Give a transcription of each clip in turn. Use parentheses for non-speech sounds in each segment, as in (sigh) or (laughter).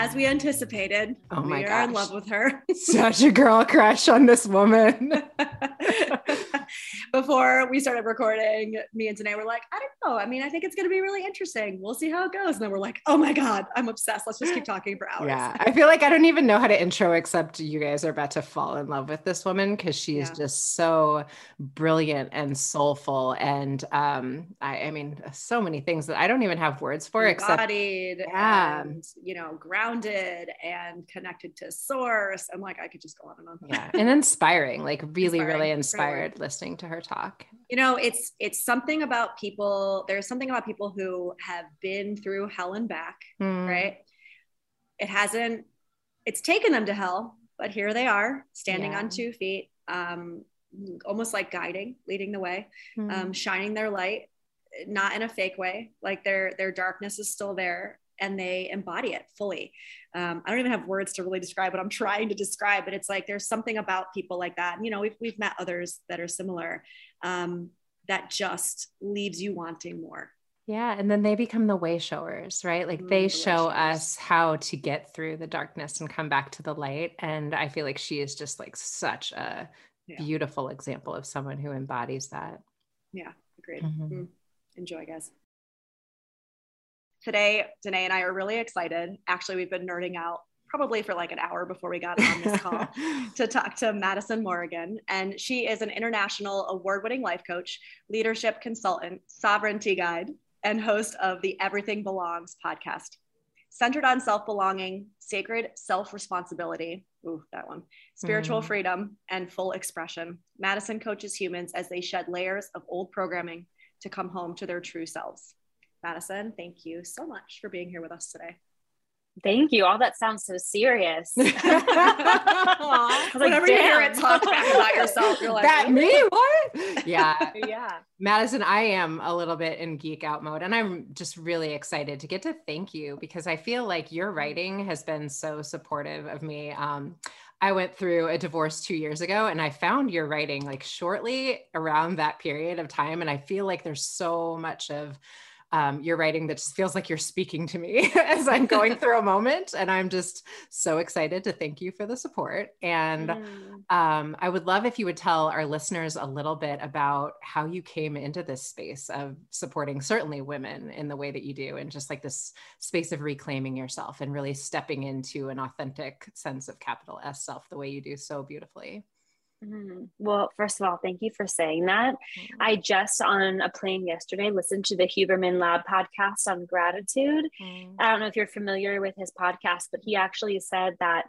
As we anticipated, Oh my we are in love with her. (laughs) Such a girl crush on this woman. (laughs) Before we started recording, me and Danae were like, I don't know. I mean, I think it's going to be really interesting. We'll see how it goes. And then we're like, oh my God, I'm obsessed. Let's just keep talking for hours. Yeah, I feel like I don't even know how to intro except you guys are about to fall in love with this woman because she is Yeah. just so brilliant and soulful. And um, I, I mean, so many things that I don't even have words for except embodied Yeah. and, you know, grounded and connected to source. I'm like, I could just go on and on. yeah, and inspiring, like really, Inspiring, really really. inspired listening to her talk. you know it's it's something about people there's something about people who have been through hell and back Mm. right it hasn't it's taken them to hell but here they are standing Yeah. on two feet um almost like guiding leading the way Mm. um shining their light not in a fake way like their their darkness is still there and they embody it fully um, i don't even have words to really describe what i'm (laughs) trying to describe but it's like there's something about people like that and, you know we've, we've met others that are similar um, that just leaves you wanting more Yeah, and then they become the way showers, right? Like Mm, they the show us how to get through the darkness and come back to the light. And I feel like she is just like such a Yeah. beautiful example of someone who embodies that. yeah agreed Mhm. Mm. enjoy guys today Danae and i are really excited actually we've been nerding out probably for like an hour before we got on this call (laughs) to talk to Madison Morrigan. And she is an international award winning life coach, leadership consultant, sovereignty guide, and host of the Everything Belongs podcast. Centered on self belonging, sacred self responsibility, ooh, that one, spiritual Mm. freedom, and full expression. Madison coaches humans as they shed layers of old programming to come home to their true selves. Madison, thank you so much for being here with us today. Thank you. All that sounds so serious. (laughs) (laughs) I like, Whenever you hear it talk back about (laughs) yourself, you're like, that "Ooh." me? What? Yeah. yeah. Madison, I am a little bit in geek out mode, and I'm just really excited to get to thank you because I feel like your writing has been so supportive of me. Um, I went through a divorce two years ago, and I found your writing like shortly around that period of time, and I feel like there's so much of um, your writing that just feels like you're speaking to me (laughs) as I'm going (laughs) through a moment, and I'm just so excited to thank you for the support and. Mm. Um, I would love if you would tell our listeners a little bit about how you came into this space of supporting certainly women in the way that you do, and just like this space of reclaiming yourself and really stepping into an authentic sense of capital S self the way you do so beautifully. Mhm. Well, first of all, thank you for saying that. I just on a plane yesterday listened to the Huberman Lab podcast on gratitude. I don't know if you're familiar with his podcast, but he actually said that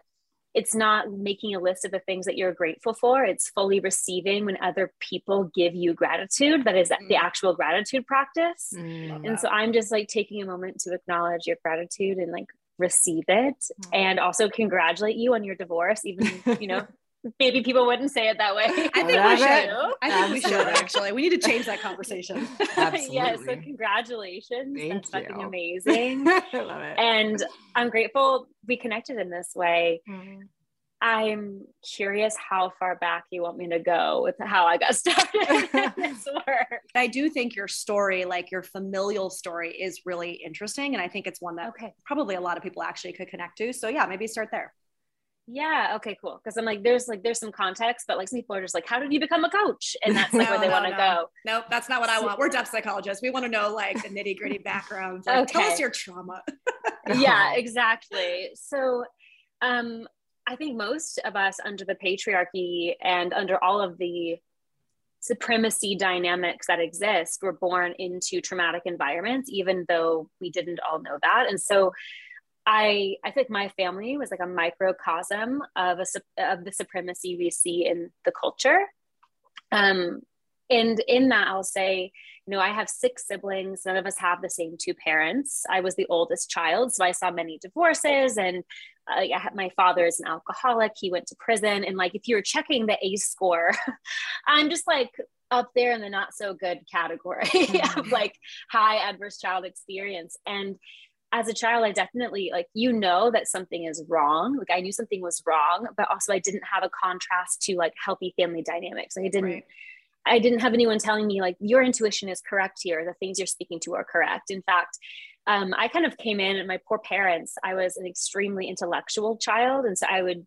it's not making a list of the things that you're grateful for, it's fully receiving when other people give you gratitude. That is the actual gratitude practice. Mm. And so I'm just like taking a moment to acknowledge your gratitude and like receive it mm-hmm. and also congratulate you on your divorce even you know (laughs) maybe people wouldn't say it that way. I (laughs) think we should. I think we should (laughs) actually. We need to change that conversation. (laughs) Absolutely. yeah. So congratulations. Thank That's you. fucking amazing. I love it. And I'm grateful we connected in this way. Mm-hmm. I'm curious how far back you want me to go with how I got started in this work. I do think your story, like your familial story, is really interesting. And I think it's one that okay. probably a lot of people actually could connect to. So yeah, maybe start there. Yeah. Okay. Cool. Because I'm like, there's like, there's some context, but like some people are just like, how did you become a coach? And that's like no, where they no, want to no. go. Nope, that's not what I want. We're depth psychologists. We want to know like the nitty gritty background. Like, okay. Tell us your trauma. (laughs) (laughs) yeah. Exactly. So, um, I think most of us under the patriarchy and under all of the supremacy dynamics that exist were born into traumatic environments, even though we didn't all know that. And so I I think my family was like a microcosm of a of the supremacy we see in the culture. Um, and in that, I'll say, you know, I have six siblings. None of us have the same two parents. I was the oldest child, so I saw many divorces. And uh, my father is an alcoholic. He went to prison. And like, if you're checking the ACE score, (laughs) I'm just like up there in the not so good category mm-hmm. (laughs) of like high adverse child experience. And as a child, I definitely like, you know, that something is wrong. Like I knew something was wrong, but also I didn't have a contrast to like healthy family dynamics. Like I didn't, right. I didn't have anyone telling me like your intuition is correct here. The things you're speaking to are correct. In fact, um, I kind of came in and my poor parents, I was an extremely intellectual child. And so I would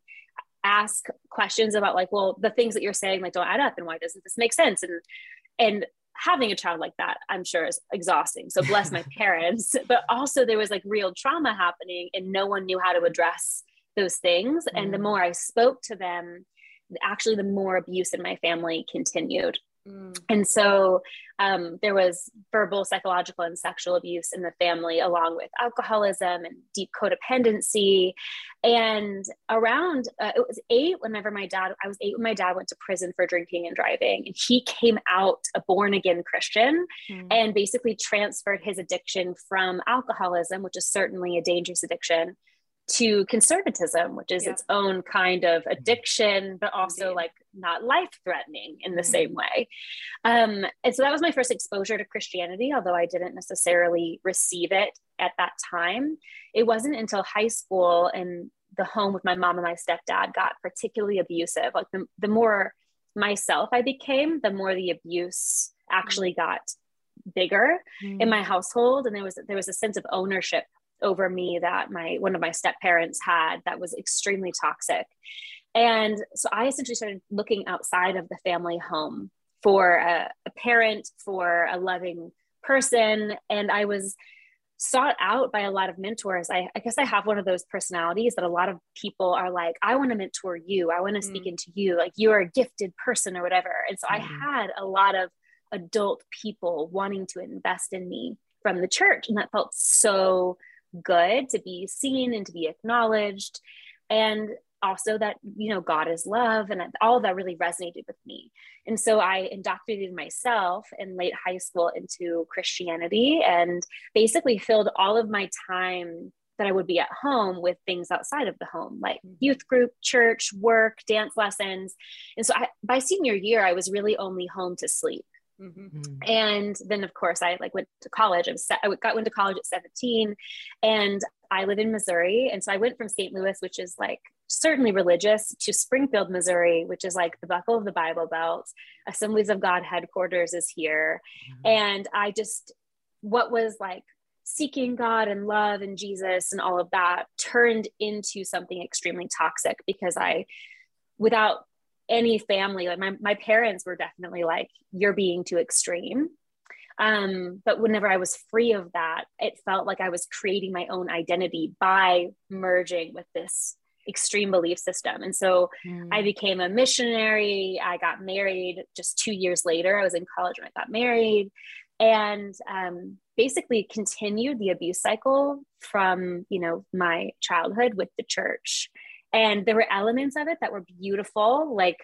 ask questions about like, well, the things that you're saying like don't add up and why doesn't this make sense? And, and having a child like that i'm sure is exhausting so bless my (laughs) parents but also there was like real trauma happening and no one knew how to address those things mm. and the mm. more i spoke to them actually the more abuse in my family continued Mm. And so um, there was verbal, psychological, and sexual abuse in the family, along with alcoholism and deep codependency. And around, uh, it was eight whenever my dad, I was eight when my dad went to prison for drinking and driving. And he came out a born again Christian mm. and basically transferred his addiction from alcoholism, which is certainly a dangerous addiction, to conservatism, which is yeah. its own kind of addiction, but also Indeed. like not life threatening in the mm-hmm. same way. Um, and so that was my first exposure to Christianity, although I didn't necessarily receive it at that time. It wasn't until high school and the home with my mom and my stepdad got particularly abusive. Like the, the more myself I became, the more the abuse actually mm-hmm. got bigger mm-hmm. in my household and there was there was a sense of ownership over me that my one of my step parents had that was extremely toxic. And so i essentially started looking outside of the family home for a, a parent for a loving person. And i was sought out by a lot of mentors. I, I, guess i have one of those personalities that a lot of people are like i want to mentor you. I want to speak mm. into you. Like you're a gifted person or whatever. And so mm. i had a lot of adult people wanting to invest in me from the church. And that felt so good to be seen and to be acknowledged. And also that you know god is love and all that really resonated with me. And so i indoctrinated myself in late high school into christianity and basically filled all of my time that i would be at home with things outside of the home like mm-hmm. youth group church work dance lessons. And so I, by senior year i was really only home to sleep Mm-hmm. Mm. And then, of course, I like went to college. I, was, I got went to college at 17, and I live in Missouri. And so I went from St. Louis, which is like certainly religious, to Springfield, Missouri, which is like the buckle of the Bible Belt. Assemblies of God headquarters is here, mm-hmm. and I just what was like seeking God and love and Jesus and all of that turned into something extremely toxic because I, without any family like my, my parents were definitely like you're being too extreme. Um, but whenever i was free of that it felt like i was creating my own identity by merging with this extreme belief system. And so mm. i became a missionary. I got married just two years later. I was in college when i got married and um, basically continued the abuse cycle from you know my childhood with the church and there were elements of it that were beautiful like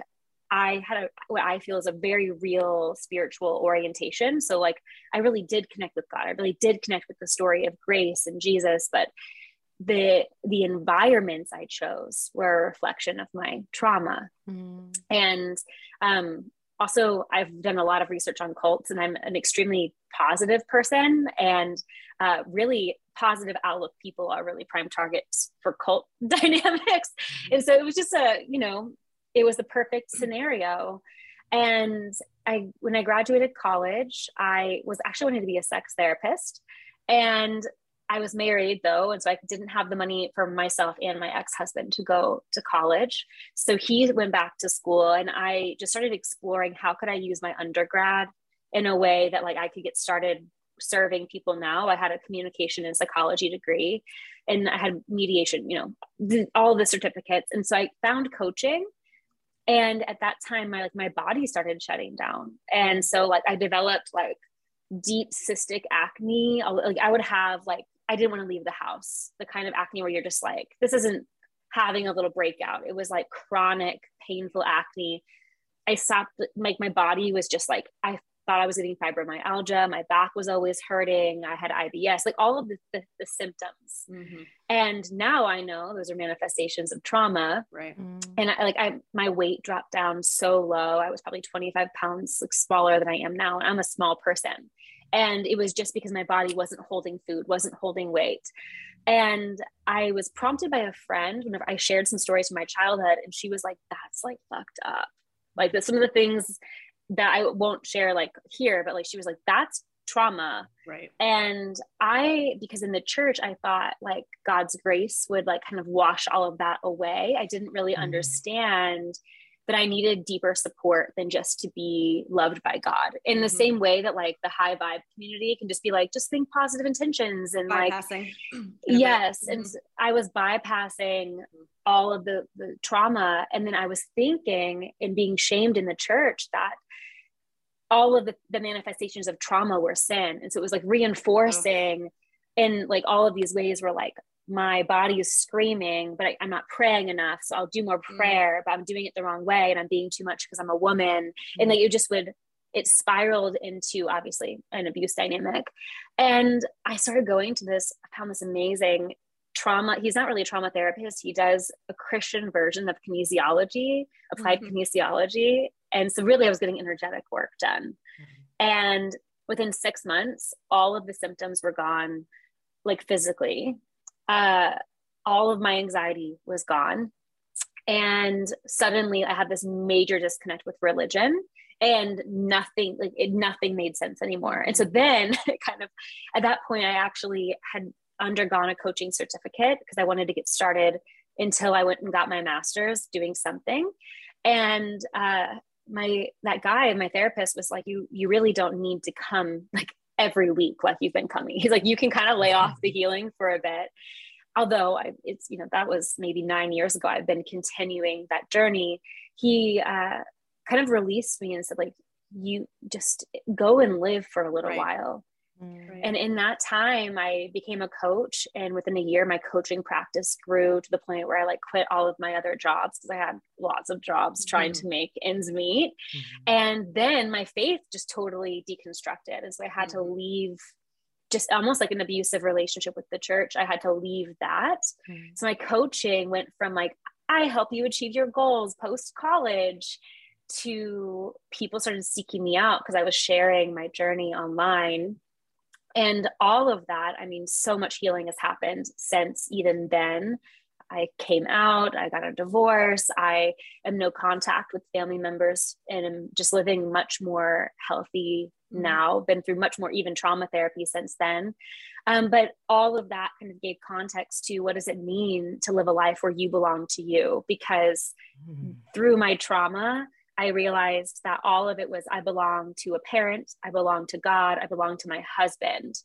i had a what i feel is a very real spiritual orientation so like i really did connect with god i really did connect with the story of grace and jesus but the the environments I chose were a reflection of my trauma. Mm. And um, also, I've done a lot of research on cults, and I'm an extremely positive person, and uh, really positive outlook people are really prime targets for cult (laughs) dynamics. And so it was just a, you know, it was the perfect scenario. And I, when I graduated college, I was actually wanting to be a sex therapist. And I was married though, and so I didn't have the money for myself and my ex husband to go to college. So he went back to school, and I just started exploring how could I use my undergrad in a way that like I could get started serving people now. I had a communication and psychology degree, and I had mediation, you know, all the certificates, and so I found coaching. And at that time, my like my body started shutting down, and so like I developed like deep cystic acne. Like I would have like I didn't want to leave the house. The kind of acne where you're just like, this isn't having a little breakout. It was like chronic, painful acne. I stopped, like, my body was just like, I thought I was getting fibromyalgia. My back was always hurting. I had IBS, like all of the, the, the symptoms. Mm-hmm. And now I know those are manifestations of trauma. Right. Mm. And I, like, I, my weight dropped down so low. I was probably 25 pounds like smaller than I am now. And I'm a small person and it was just because my body wasn't holding food wasn't holding weight and i was prompted by a friend whenever i shared some stories from my childhood and she was like that's like fucked up like some of the things that i won't share like here but like she was like that's trauma right and i because in the church i thought like god's grace would like kind of wash all of that away i didn't really mm-hmm. understand that I needed deeper support than just to be loved by God. In the mm-hmm. same way that like the high vibe community can just be like, just think positive intentions and bypassing. (clears throat) like, yes. Mm-hmm. And I was bypassing all of the, the trauma. And then I was thinking and being shamed in the church that all of the, the manifestations of trauma were sin. And so it was like reinforcing oh. in like all of these ways where like my body is screaming, but I, am not praying enough. So I'll do more mm. prayer, mm. but I'm doing it the wrong way and I'm being too much because I'm a woman. Mm. And like it just would, it spiraled into obviously an abuse dynamic. And I started going to this, I found this amazing trauma. He's not really a trauma therapist. He does a Christian version of kinesiology, applied mm-hmm. kinesiology. And so really I was getting energetic work done. Mm-hmm. And within six months, all of the symptoms were gone like physically uh, all of my anxiety was gone. And suddenly I had this major disconnect with religion and nothing like it, nothing made sense anymore. And so then (laughs) kind of at that point I actually had undergone a coaching certificate because I wanted to get started until I went and got my master's doing something. And uh, my that guy, my therapist was like, you you really don't need to come like every week like you've been coming. (laughs) He's like, you can kind of lay off the healing for a bit. Although I, it's, you know, that was maybe nine years ago, I've been continuing that journey. He uh, kind of released me and said, like, you just go and live for a little right. while. Right. And in that time, I became a coach. And within a year, my coaching practice grew to the point where I like quit all of my other jobs because I had lots of jobs trying mm-hmm. to make ends meet. Mm-hmm. And then my faith just totally deconstructed. And so I had mm-hmm. to leave just almost like an abusive relationship with the church. I had to leave that. So my coaching went from like, I help you achieve your goals post college to people started seeking me out because I was sharing my journey online and all of that i mean so much healing has happened since even then i came out i got a divorce i am no contact with family members and am just living much more healthy mm-hmm. now been through much more even trauma therapy since then um, but all of that kind of gave context to what does it mean to live a life where you belong to you because mm-hmm. through my trauma I realized that all of it was I belong to a parent, I belong to God, I belong to my husband,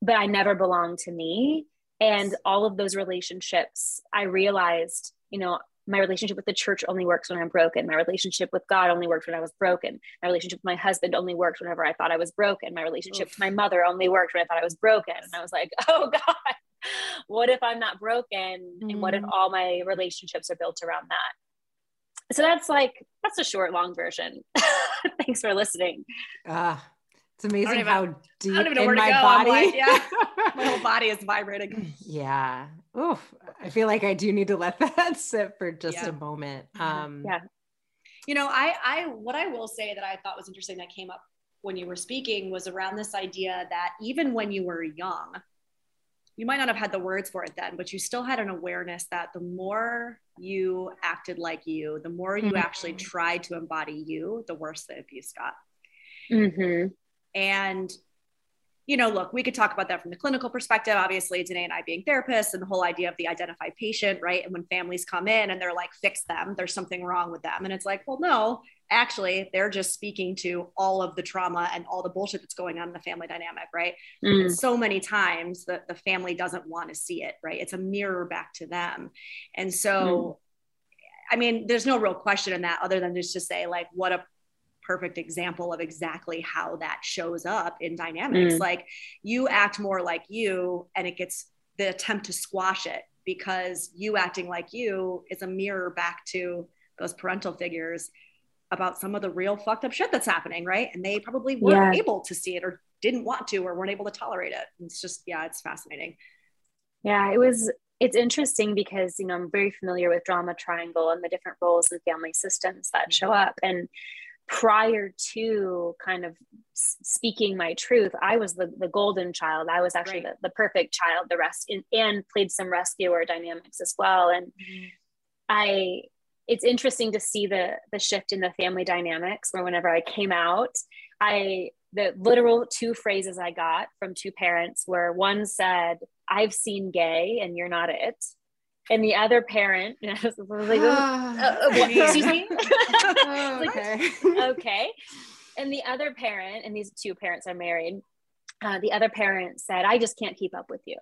but I never belonged to me. And all of those relationships, I realized, you know, my relationship with the church only works when I'm broken. My relationship with God only worked when I was broken. My relationship with my husband only worked whenever I thought I was broken. My relationship Oof. to my mother only worked when I thought I was broken. And I was like, (laughs) oh God, what if I'm not broken? Mm. And what if mm. all my relationships are built around that? So that's like that's a short long version (laughs) thanks for listening ah It's amazing even- how deep I don't even know in my go. Body. like, yeah, my (laughs) whole body is vibrating. yeah. Oof. I feel like I do need to let (laughs) that sit for just Yeah. a moment. Um, Yeah. You know, I, I, what I will say that I thought was interesting that came up when you were speaking was around this idea that even when you were young, you might not have had the words for it then, but you still had an awareness that the more you acted like you, the more you actually tried to embody you, the worse the abuse got. hmm And, you know, look, we could talk about that from the clinical perspective. Obviously, Danae and I being therapists and the whole idea of the identified patient, right? And when families come in and they're like, fix them, there's something wrong with them. And it's like, well, no, actually, they're just speaking to all of the trauma and all the bullshit that's going on in the family dynamic, right? Mm. So many times the, the family doesn't want to see it, right? It's a mirror back to them. And so, I mean, there's no real question in that other than just to say, like, what a perfect example of exactly how that shows up in dynamics. Mm. Like, you act more like you, and it gets the attempt to squash it because you acting like you is a mirror back to those parental figures about some of the real fucked up shit that's happening, right? And they probably weren't Yeah. able to see it or didn't want to or weren't able to tolerate it. It's just, yeah, it's fascinating. Yeah, it was. It's interesting because you know I'm very familiar with drama triangle and the different roles and family systems that mm-hmm. show up. And prior to kind of speaking my truth, I was the the golden child. I was actually Right. the, the perfect child. The rest and, and played some rescuer dynamics as well. And mm-hmm. I, it's interesting to see the the shift in the family dynamics. Where whenever I came out, I the literal two phrases I got from two parents were one said, I've seen gay and you're not it. And the other parent (laughs) was like, (sighs) "Uh, uh. Excuse me? (laughs) oh, okay. okay. And the other parent, and these two parents are married, uh, the other parent said, I just can't keep up with you.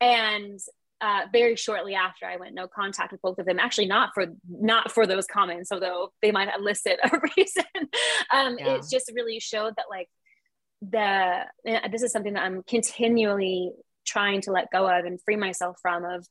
And uh, very shortly after I went no contact with both of them, actually not for not for those comments, although they might elicit (laughs) a reason. um, Yeah. It's just really showed that like the this is something that I'm continually trying to let go of and free myself from of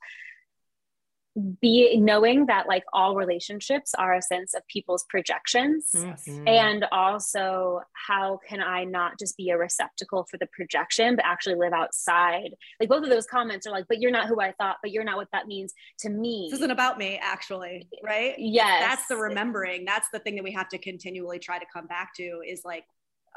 be knowing that like all relationships are a sense of people's projections Mhm. and also how can i not just be a receptacle for the projection but actually live outside like both of those comments are like but you're not who i thought but you're not what that means to me This isn't about me, actually, right? yes That's the remembering. That's the thing that we have to continually try to come back to is like,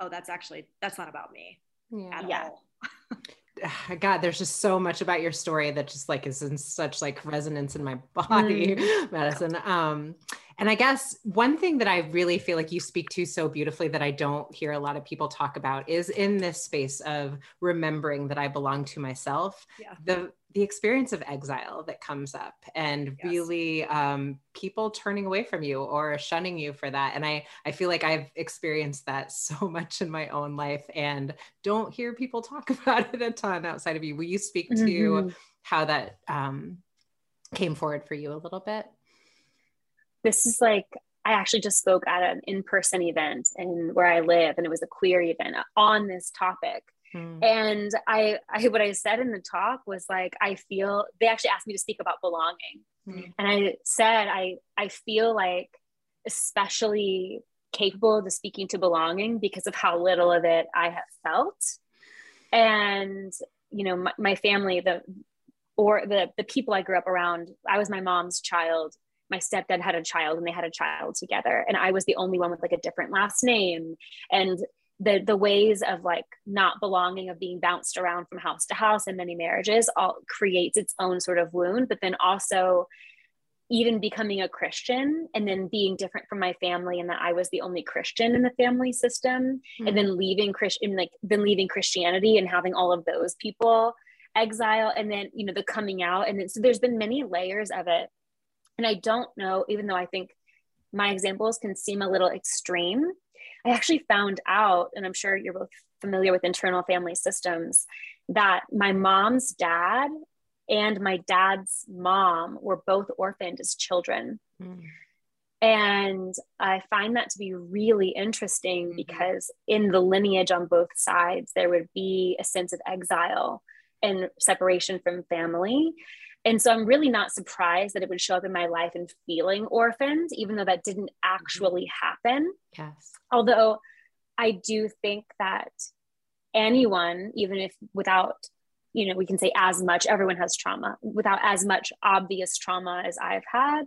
oh, that's actually, that's not about me Yeah. at Yeah. all. (laughs) (sighs) God, there's just so much about your story that just like is in such like resonance in my (laughs) body, Madison. Um, and I guess one thing that I really feel like you speak to so beautifully that I don't hear a lot of people talk about is in this space of remembering that I belong to myself. Yeah. The the experience of exile that comes up and Yes. really um, people turning away from you or shunning you for that. And I I feel like I've experienced that (laughs) so much in my own life and don't hear people talk (laughs) about it a ton outside of you. Will you speak to Mhm. how that um, came forward for you a little bit? this is like I actually just spoke at an in-person event and where I live, and it was a queer event on this topic. Hmm. And I, I, what I said in the talk was like, I feel they actually asked me to speak about belonging, Mm. and I said, I, I feel like especially capable of speaking to belonging because of how little of it I have felt, and you know, my, my family, the or the the people I grew up around, I was my mom's child. My stepdad had a child and they had a child together. And i was the only one with like a different last name. And the the ways of like not belonging of being bounced around from house to house in many marriages all creates its own sort of wound but then also even becoming a christian and then being different from my family and that i was the only christian in the family system and hmm. then leaving christian like then leaving christianity and having all of those people exile and then you know the coming out and then, so there's been many layers of it. And I don't know, even though I think my examples can seem a little extreme, I actually found out, and I'm sure you're both familiar with internal family systems, that my mom's dad and my dad's mom were both orphaned as children. Mm. And I find that to be really interesting because in the lineage on both sides, there would be a sense of exile and separation from family. And so I'm really not surprised that it would show up in my life and feeling orphaned, even though that didn't mm-hmm. actually happen. Yes. Although I do think that anyone, even if without, you know, we can say as much, everyone has trauma, without as much obvious trauma as I've had,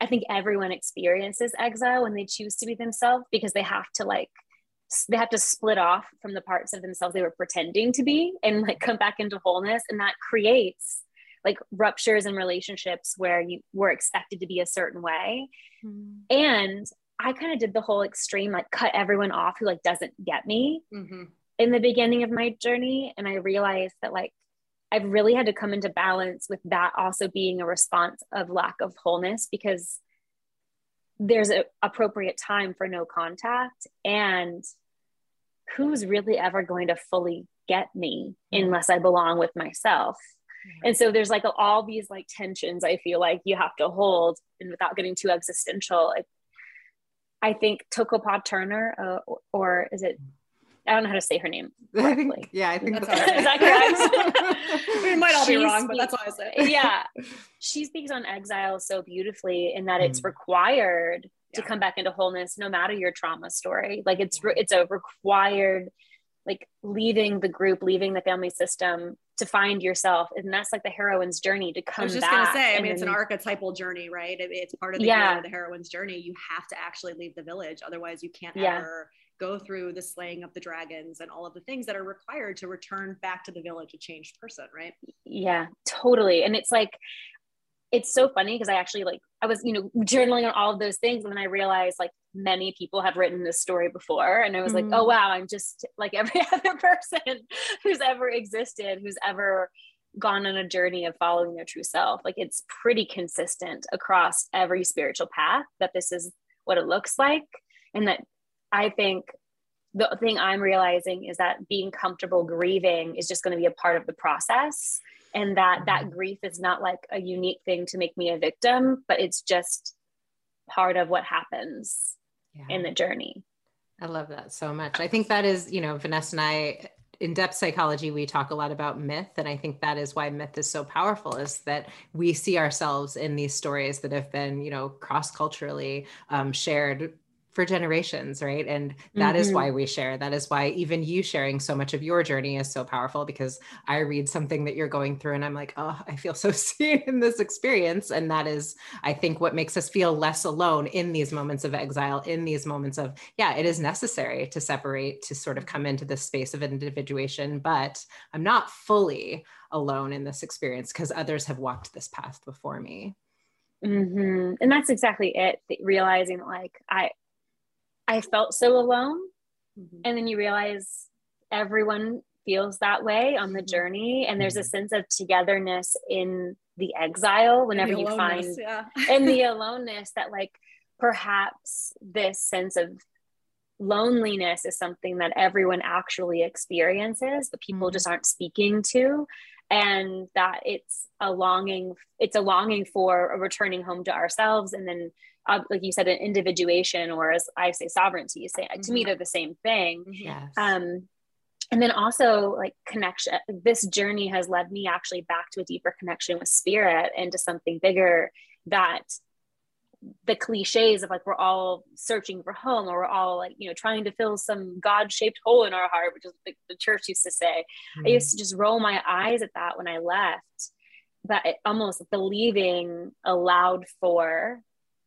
I think everyone experiences exile when they choose to be themselves because they have to like they have to split off from the parts of themselves they were pretending to be and like come back into wholeness and that creates like ruptures in relationships where you were expected to be a certain way mm-hmm. and i kind of did the whole extreme like cut everyone off who like doesn't get me mm-hmm. in the beginning of my journey and i realized that like i've really had to come into balance with that also being a response of lack of wholeness because there's an appropriate time for no contact and who's really ever going to fully get me unless I belong with myself. And so there's like all these like tensions I feel like you have to hold and without getting too existential. I, I think Toko-pa Turner, uh, or, or is it I don't know how to say her name. (laughs) I think, yeah, I think that's, that's Is that correct? (laughs) we might all be wrong, but that's what I say. (laughs) yeah. She speaks on exile so beautifully in that mm. it's required yeah. to come back into wholeness no matter your trauma story. Like it's it's a required like leaving the group, leaving the family system to find yourself. And that's like the heroine's journey to come I was just going to say, I mean, it's an archetypal journey, right? It's part of the, yeah. hero, the heroine's journey. You have to actually leave the village. Otherwise you can't yeah. ever go through the slaying of the dragons and all of the things that are required to return back to the village a changed person, right? Yeah, totally. And it's like, it's so funny because I actually like, I was, you know, journaling on all of those things. And then I realized like many people have written this story before. And I was mm-hmm. like, oh, wow, I'm just like every (laughs) other person who's ever existed, who's ever gone on a journey of following their true self. Like it's pretty consistent across every spiritual path that this is what it looks like. And that I think the thing I'm realizing is that being comfortable grieving is just going to be a part of the process. And that that mm-hmm. grief is not like a unique thing to make me a victim, but it's just part of what happens yeah. in the journey. I love that so much. I think that is, you know, Vanessa and I in depth psychology we talk a lot about myth and i think that is why myth is so powerful is that we see ourselves in these stories that have been you know cross culturally um, shared for generations, right? And that mm-hmm. is why we share. That is why even you sharing so much of your journey is so powerful because I read something that you're going through and I'm like, oh, I feel so (laughs) seen in this experience. And that is, I think, what makes us feel less alone in these moments of exile, in these moments of, yeah, it is necessary to separate, to sort of come into this space of individuation, but I'm not fully alone in this experience because others have walked this path before me. Mm-hmm. And that's exactly it. Realizing like I, I felt so alone. Mm-hmm. And then you realize everyone feels that way on the mm-hmm. journey. And there's a mm-hmm. sense of togetherness in the exile whenever the you find yeah. in the (laughs) aloneness that like perhaps this sense of loneliness is something that everyone actually experiences but people mm-hmm. just aren't speaking to and that it's a longing it's a longing for a returning home to ourselves and then like you said, an individuation, or as I say, sovereignty. Say mm-hmm. to me, mm-hmm. they're the same thing. Yes. Um, and then also like connection. This journey has led me actually back to a deeper connection with spirit and to something bigger that the cliches of like we're all searching for home or we're all like you know trying to fill some god-shaped hole in our heart which is what the church used to say mm-hmm. i used to just roll my eyes at that when i left but almost believing allowed for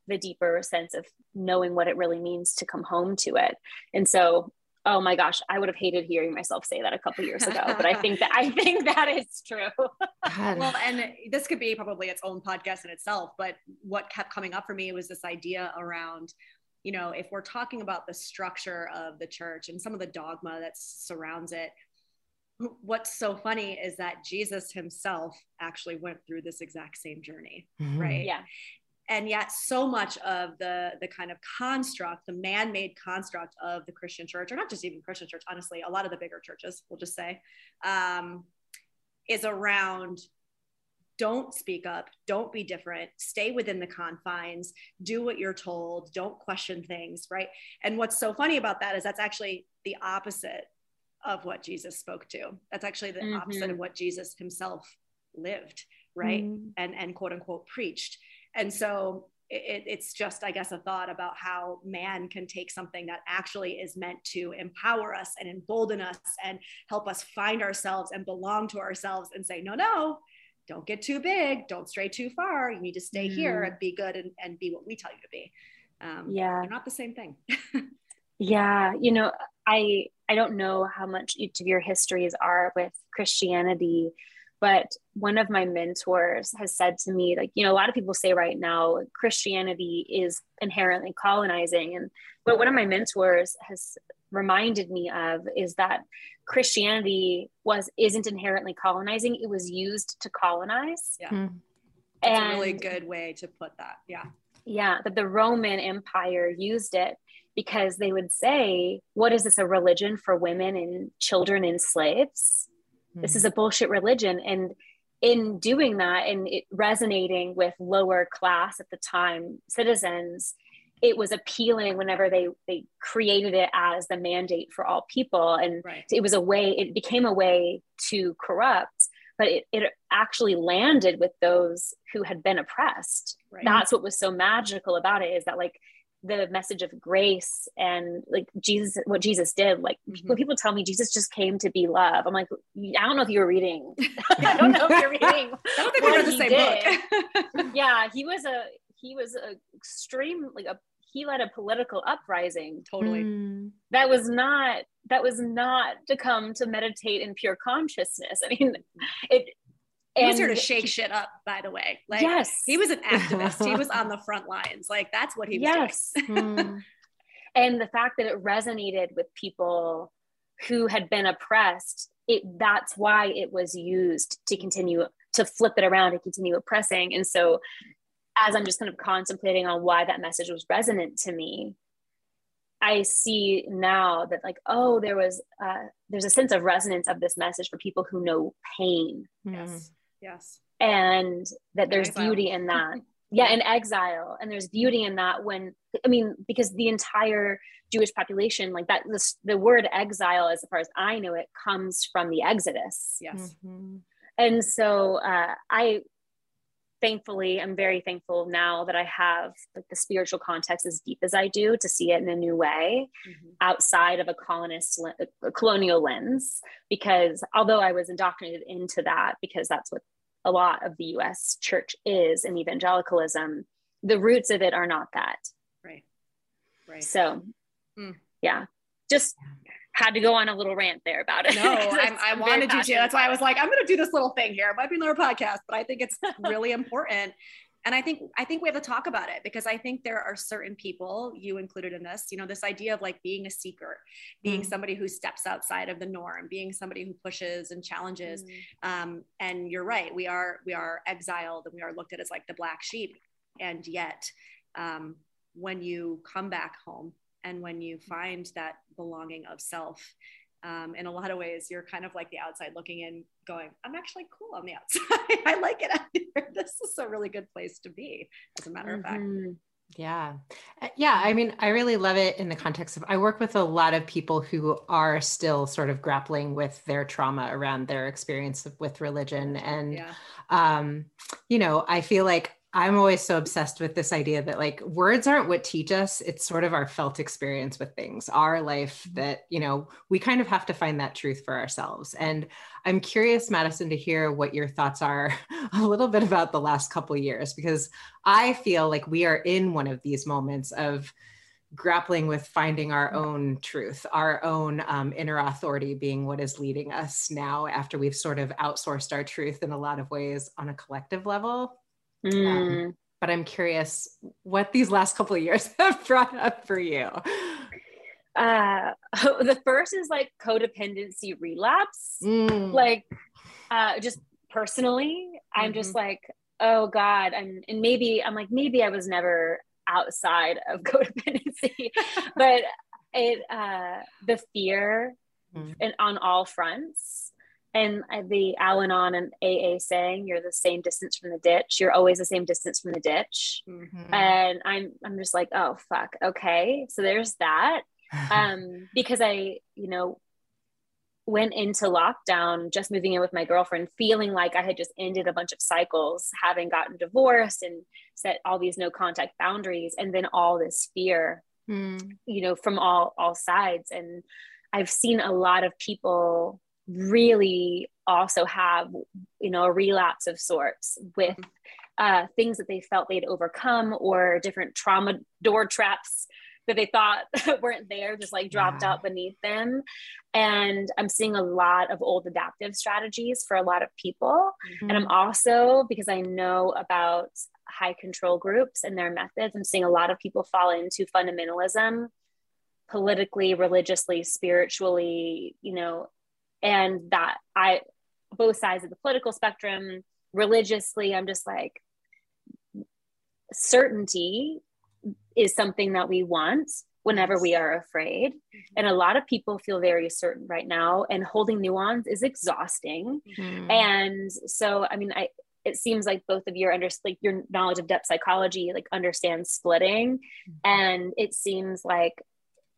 the deeper sense of knowing what it really means to come home to it. And so, oh my gosh, I would have hated hearing myself say that a couple years ago, but I think that I (laughs) think that is true. well, and this could be probably its own podcast in itself, but what kept coming up for me was this idea around you know, if we're talking about the structure of the church and some of the dogma that surrounds it, what's so funny is that Jesus himself actually went through this exact same journey, mm-hmm. right? Yeah and yet so much of the the kind of construct the man-made construct of the christian church or not just even christian church honestly a lot of the bigger churches we'll just say um, is around don't speak up don't be different stay within the confines do what you're told don't question things right and what's so funny about that is that's actually the opposite of what jesus spoke to that's actually the mm-hmm. opposite of what jesus himself lived right mm-hmm. and and quote unquote preached and so it, it's just, I guess, a thought about how man can take something that actually is meant to empower us and embolden us and help us find ourselves and belong to ourselves and say, no, no, don't get too big, don't stray too far. You need to stay mm. here and be good and, and be what we tell you to be. Um, yeah, they're not the same thing. (laughs) yeah, you know, I I don't know how much each of your histories are with Christianity, but one of my mentors has said to me, like, you know, a lot of people say right now Christianity is inherently colonizing, and what one of my mentors has reminded me of is that Christianity was isn't inherently colonizing; it was used to colonize. Yeah, mm. that's and, a really good way to put that. Yeah, yeah, that the Roman Empire used it because they would say, "What is this? A religion for women and children and slaves? This hmm. is a bullshit religion." And in doing that and it resonating with lower class at the time citizens it was appealing whenever they they created it as the mandate for all people and right. it was a way it became a way to corrupt but it, it actually landed with those who had been oppressed right. that's what was so magical about it is that like the message of grace and like Jesus, what Jesus did. Like mm-hmm. when people tell me Jesus just came to be love, I'm like, I don't know if you were reading. I don't know if you're reading. (laughs) I don't (laughs) think we read the same did. book. (laughs) yeah, he was a he was a extreme like a he led a political uprising totally mm. that was not that was not to come to meditate in pure consciousness i mean it he was here to shake shit up, by the way. Like, yes, he was an activist. he was on (laughs) the front lines. Like, that's what he was yes. doing. (laughs) mm. And the fact that it resonated with people who had been oppressed, it that's why it was used to continue to flip it around and continue oppressing. And so as I'm just kind of contemplating on why that message was resonant to me, I see now that like, oh, there was uh, there's a sense of resonance of this message for people who know pain. Yes. Yes. And that there's beauty in that. (laughs) yeah, in exile. And there's beauty in that when I mean, because the entire Jewish population, like that, the, the word exile, as far as I know it, comes from the Exodus. Yes. Mm-hmm. And so uh, I thankfully i'm very thankful now that i have like the spiritual context as deep as i do to see it in a new way mm-hmm. outside of a colonist a colonial lens because although i was indoctrinated into that because that's what a lot of the us church is in evangelicalism the roots of it are not that right right so mm. yeah just had to go on a little rant there about it. No, (laughs) I, I wanted you to. That's why I was like, I'm going to do this little thing here. It might be another podcast, but I think it's really important. And I think I think we have to talk about it because I think there are certain people, you included in this, you know, this idea of like being a seeker, being mm. somebody who steps outside of the norm, being somebody who pushes and challenges. Mm. Um, and you're right, we are we are exiled and we are looked at as like the black sheep. And yet, um, when you come back home and when you find that belonging of self um, in a lot of ways you're kind of like the outside looking in going i'm actually cool on the outside (laughs) i like it out here (laughs) this is a really good place to be as a matter mm-hmm. of fact mm-hmm. yeah uh, yeah i mean i really love it in the context of i work with a lot of people who are still sort of grappling with their trauma around their experience with religion and yeah. um, you know i feel like I'm always so obsessed with this idea that like words aren't what teach us. It's sort of our felt experience with things, our life mm-hmm. that, you know, we kind of have to find that truth for ourselves. And I'm curious, Madison, to hear what your thoughts are (laughs) a little bit about the last couple years, because I feel like we are in one of these moments of grappling with finding our mm-hmm. own truth, our own um, inner authority being what is leading us now after we've sort of outsourced our truth in a lot of ways on a collective level Mm. Um, but I'm curious what these last couple of years (laughs) have brought up for you. Uh, (laughs) the first is like codependency relapse. Mm. Like, uh, just personally, I'm mm-hmm. just like, oh God, I'm, and maybe I'm like, maybe I was never outside of (laughs) codependency, but it, uh, the fear mm. and on all fronts and the Al-Anon and AA saying you're the same distance from the ditch. You're always the same distance from the ditch. Mm-hmm. And I'm I'm just like, oh fuck, okay. So there's that. um, (laughs) because I, you know, went into lockdown just moving in with my girlfriend feeling like i had just ended a bunch of cycles having gotten divorced and set all these no contact boundaries and then all this fear mm. you know from all all sides and i've seen a lot of people really also have you know a relapse of sorts with uh, things that they felt they'd overcome or different trauma door traps that they thought (laughs) weren't there just like dropped out beneath them. And i'm seeing a lot of old adaptive strategies for a lot of people. Mm-hmm. and i'm also because i know about high control groups and their methods i'm seeing a lot of people fall into fundamentalism politically religiously spiritually you know and that i both sides of the political spectrum religiously i'm just like certainty is something that we want whenever we are afraid. Mm-hmm. And a lot of people feel very certain right now, and holding nuance is exhausting. Mm-hmm. And so, I mean, I, it seems like both of your under like your knowledge of depth psychology like understands splitting mm-hmm. and it seems like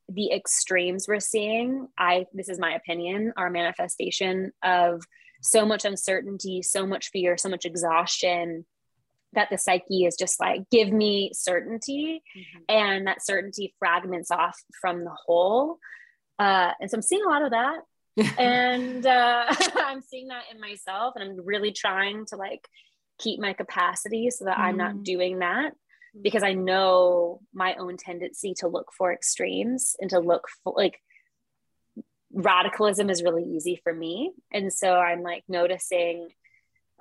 the extremes we're seeing i this is my opinion are manifestation of so much uncertainty so much fear so much exhaustion that the psyche is just like give me certainty mm-hmm. and that certainty fragments off from the whole uh, and so i'm seeing a lot of that (laughs) and uh, (laughs) i'm seeing that in myself and i'm really trying to like keep my capacity so that mm-hmm. i'm not mm-hmm. doing that. Because i know my own tendency to look for extremes and to look for like radicalism is really easy for me and so i'm like noticing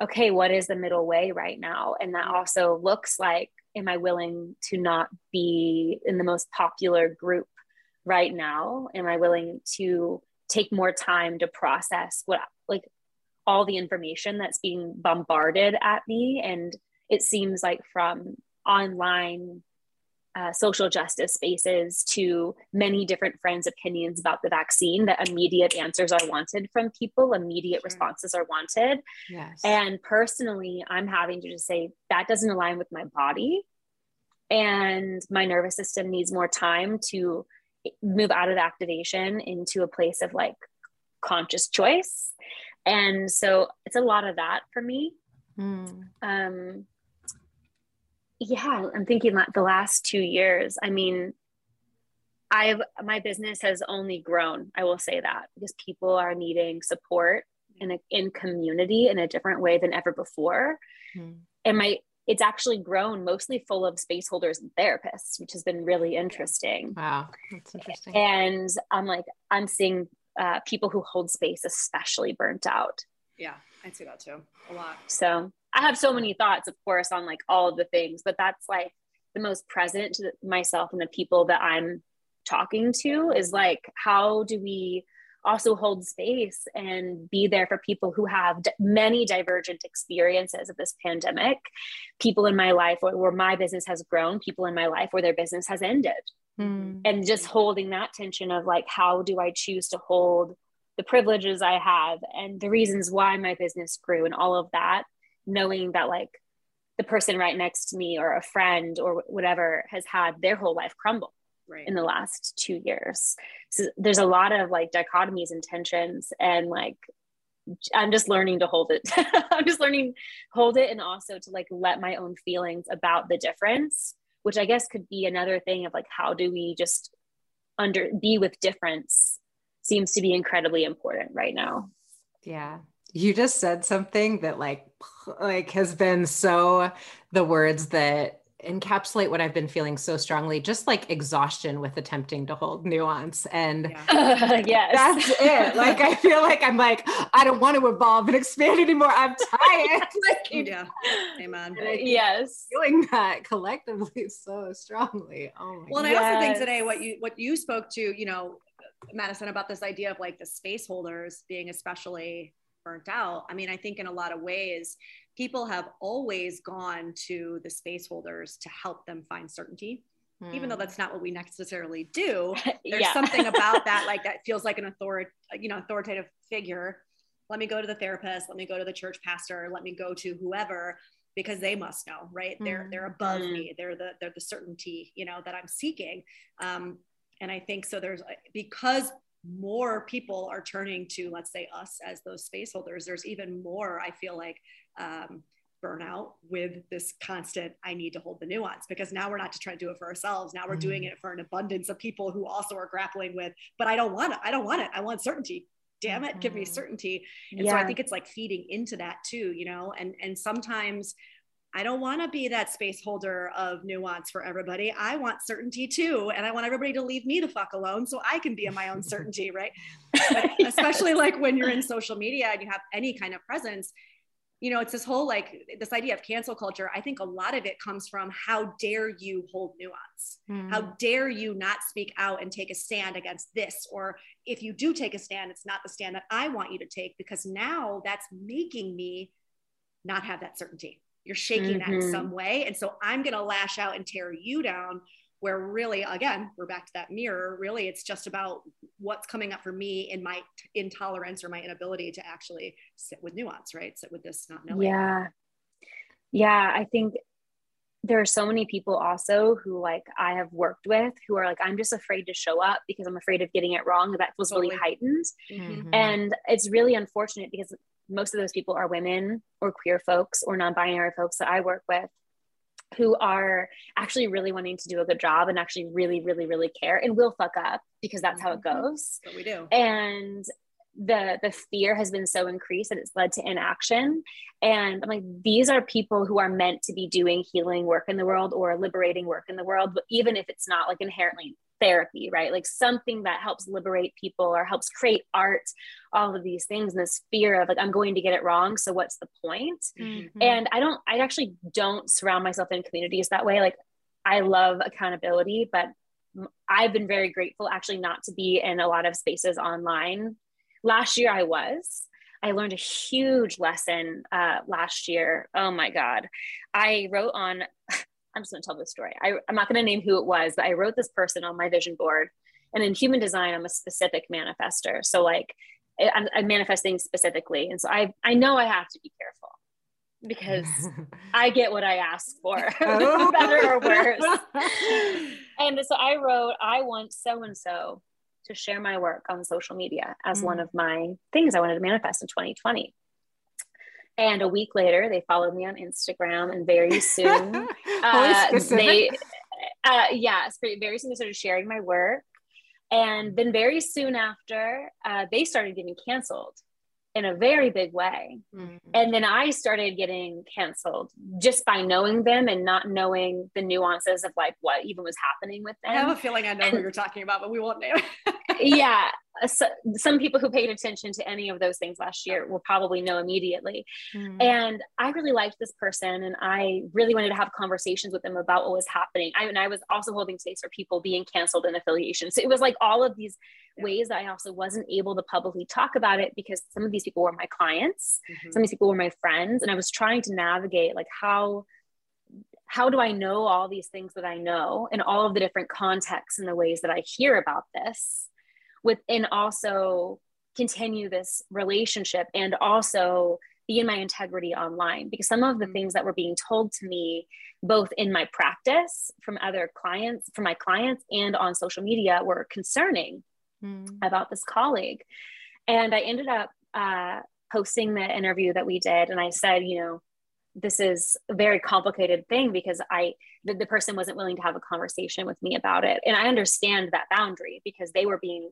okay, what is the middle way right now? And that mm-hmm. also looks like, am I willing to not be in the most popular group right now? Am I willing to take more time to process what, like, all the information that's being bombarded at me? And it seems like from online uh, social justice spaces to many different friends' opinions about the vaccine that immediate answers are wanted from people, immediate sure. responses are wanted. Yes. And personally, I'm having to just say that doesn't align with my body. And my nervous system needs more time to move out of activation into a place of like conscious choice. And so it's a lot of that for me. Mm. Um, yeah, I'm thinking like the last two years. I mean, I've my business has only grown. I will say that because people are needing support in a, in community in a different way than ever before, mm. and my it's actually grown mostly full of space holders and therapists, which has been really interesting. Wow, that's interesting. And I'm like, I'm seeing uh, people who hold space especially burnt out. Yeah, I see that too a lot. So I have so many thoughts, of course, on like all of the things, but that's like the most present to myself and the people that I'm talking to is like, how do we also hold space and be there for people who have d- many divergent experiences of this pandemic? People in my life where, where, my business has grown, people in my life where their business has ended. Mm. And just holding that tension of like, how do I choose to hold the privileges I have and the reasons why my business grew and all of that knowing that like the person right next to me or a friend or whatever has had their whole life crumble right. in the last two years. So there's a lot of like dichotomies and tensions and like I'm just learning to hold it. (laughs) I'm just learning hold it and also to like let my own feelings about the difference, which I guess could be another thing of like how do we just under be with difference seems to be incredibly important right now. Yeah you just said something that like like has been so the words that encapsulate what I've been feeling so strongly, just like exhaustion with attempting to hold nuance. And yeah. (laughs) yes. that's it. Like, I feel like I'm like, I don't want to evolve and expand anymore. I'm tired. (laughs) like, yeah. Amen. Yes. Feeling that collectively so strongly. Oh my Well, and I also think today what you, what you spoke to, you know, Madison about this idea of like the space holders being especially burnt out. I mean, I think in a lot of ways, people have always gone to the space holders to help them find certainty. Mm. Even though hmm. that's not what we necessarily do, (laughs) there's yeah. something about that, like that feels like an authority, you know, authoritative figure. Let me go to the therapist. Let me go to the church pastor. Let me go to whoever, because they must know, right? Mm. They're they're above mm. me. They're the they're the certainty, you know, that I'm seeking. Um, and I think so. There's because more people are turning to, let's say, us as those space holders, there's even more, I feel like, um, burnout with this constant i need to hold the nuance because now we're not just trying to do it for ourselves now we're doing mm. it for an abundance of people who also are grappling with but i don't want it i don't want it i want certainty damn it mm-hmm. give me mm-hmm. certainty and yeah. so i think it's like feeding into that too you know and and sometimes I don't want to be that space holder of nuance for everybody. I want certainty too. And I want everybody to leave me the fuck alone so I can be in my own (laughs) certainty, right? (laughs) yes. Especially like when you're in social media and you have any kind of presence, you know, it's this whole like this idea of cancel culture. I think a lot of it comes from how dare you hold nuance? Mm. How dare you not speak out and take a stand against this? Or if you do take a stand, it's not the stand that I want you to take because now that's making me not have that certainty you're shaking mm-hmm. that in mm-hmm. some way and so i'm going to lash out and tear you down where really again we're back to that mirror really it's just about what's coming up for me in my t- intolerance or my inability to actually sit with nuance right sit with this not knowing yeah yeah i think there are so many people also who like I have worked with who are like, I'm just afraid to show up because I'm afraid of getting it wrong. That feels totally. really heightened. Mm-hmm. And it's really unfortunate because most of those people are women or queer folks or non-binary folks that I work with who are actually really wanting to do a good job and actually really, really, really care and will fuck up because that's how it mm-hmm. goes. But we do. And the the fear has been so increased that it's led to inaction and i'm like these are people who are meant to be doing healing work in the world or liberating work in the world but even if it's not like inherently therapy, right? Like something that helps liberate people or helps create art, all of these things, and this fear of like, I'm going to get it wrong. So what's the point? Mm-hmm. And I don't, I actually don't surround myself in communities that way. Like I love accountability, but I've been very grateful actually not to be in a lot of spaces online. Last year I was. I learned a huge lesson uh, last year. Oh my God. I wrote on I'm just going to tell this story. I, I'm not going to name who it was, but I wrote this person on my vision board. And in human design, I'm a specific manifester. So like I'm, I'm manifesting specifically. And so I, I know I have to be careful because (laughs) I get what I ask for, (laughs) oh. better or worse. (laughs) and so I wrote, I want so and so to share my work on social media as mm. one of my things I wanted to manifest in 2020. And a week later, they followed me on Instagram, and very soon, (laughs) uh, they, uh, yeah, very soon they started sharing my work. And then very soon after, uh, they started getting canceled in a very big way. Mm-hmm. And then I started getting canceled just by knowing them and not knowing the nuances of like what even was happening with them. I have a feeling I know and, who you're talking about, but we won't name it. yeah. So, some people who paid attention to any of those things last year will probably know immediately. Mm-hmm. And I really liked this person and I really wanted to have conversations with them about what was happening. I, and I was also holding space for people being canceled in affiliation. So it was like all of these ways that I also wasn't able to publicly talk about it because some of these people were my clients, mm-hmm. some of these people were my friends, and I was trying to navigate like how how do I know all these things that I know and all of the different contexts and the ways that I hear about this within also continue this relationship and also be in my integrity online because some of the mm-hmm. things that were being told to me both in my practice from other clients from my clients and on social media were concerning mm. about this colleague. And I ended up uh, posting the interview that we did. And I said, you know, this is a very complicated thing because I, the, the person wasn't willing to have a conversation with me about it. And I understand that boundary because they were being,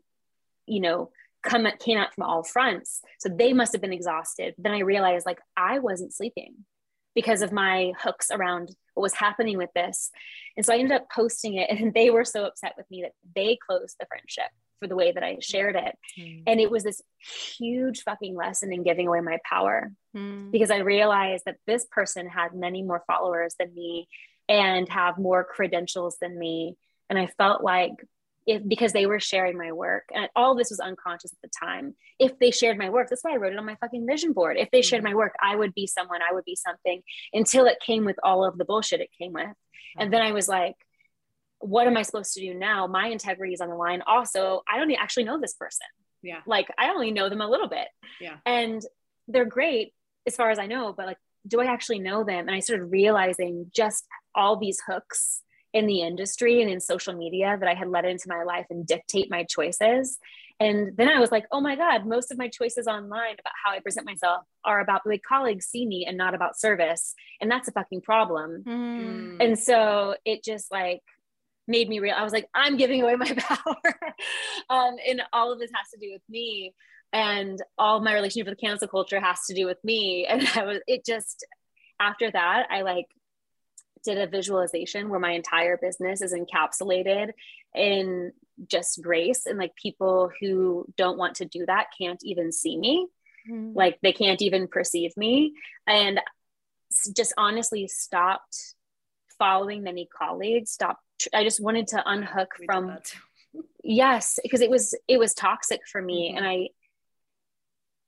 you know, come came out from all fronts. So they must have been exhausted. Then I realized like I wasn't sleeping because of my hooks around what was happening with this. And so I ended up posting it (laughs) and they were so upset with me that they closed the friendship for the way that I shared it. Mm. And it was this huge fucking lesson in giving away my power mm. because I realized that this person had many more followers than me and have more credentials than me. And I felt like if because they were sharing my work and all this was unconscious at the time if they shared my work that's why i wrote it on my fucking vision board if they shared mm. my work i would be someone i would be something until it came with all of the bullshit it came with and then i was like what am I supposed to do now? My integrity is on the line. Also, I don't actually know this person. Yeah. Like I only know them a little bit. Yeah. And they're great as far as I know, but like, do I actually know them? And I started realizing just all these hooks in the industry and in social media that I had let into my life and dictate my choices. And then I was like, oh my God, most of my choices online about how I present myself are about the way colleagues see me and not about service. And that's a fucking problem. Mm. And so it just like made me real. I was like, I'm giving away my (laughs) power. um, and all of this has to do with me. And all my relationship with cancel culture has to do with me. And (laughs) I was, it just, after that, I like did a visualization where my entire business is encapsulated in just grace and like people who don't want to do that can't even see me. Mm-hmm. like they can't even perceive me. And just honestly stopped following many colleagues stopped i just wanted to unhook we from (laughs) yes because it was it was toxic for me. Mm-hmm. and i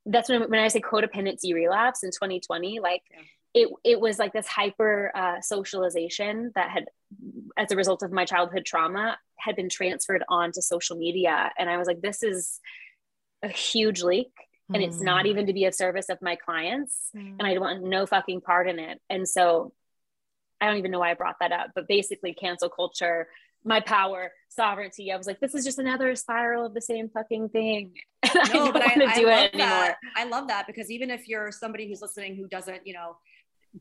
that's when when i say codependency relapse in 2020 like yeah it it was like this hyper uh, socialization that had as a result of my childhood trauma had been transferred onto social media and i was like this is a huge leak and mm. it's not mm. even to be of service of my clients mm. and i want no fucking part in it and so i don't even know why i brought that up but basically cancel culture my power sovereignty i was like this is just another spiral of the same fucking thing (laughs) no, I but I, I, love that. I love that because even if you're somebody who's listening who doesn't, you know,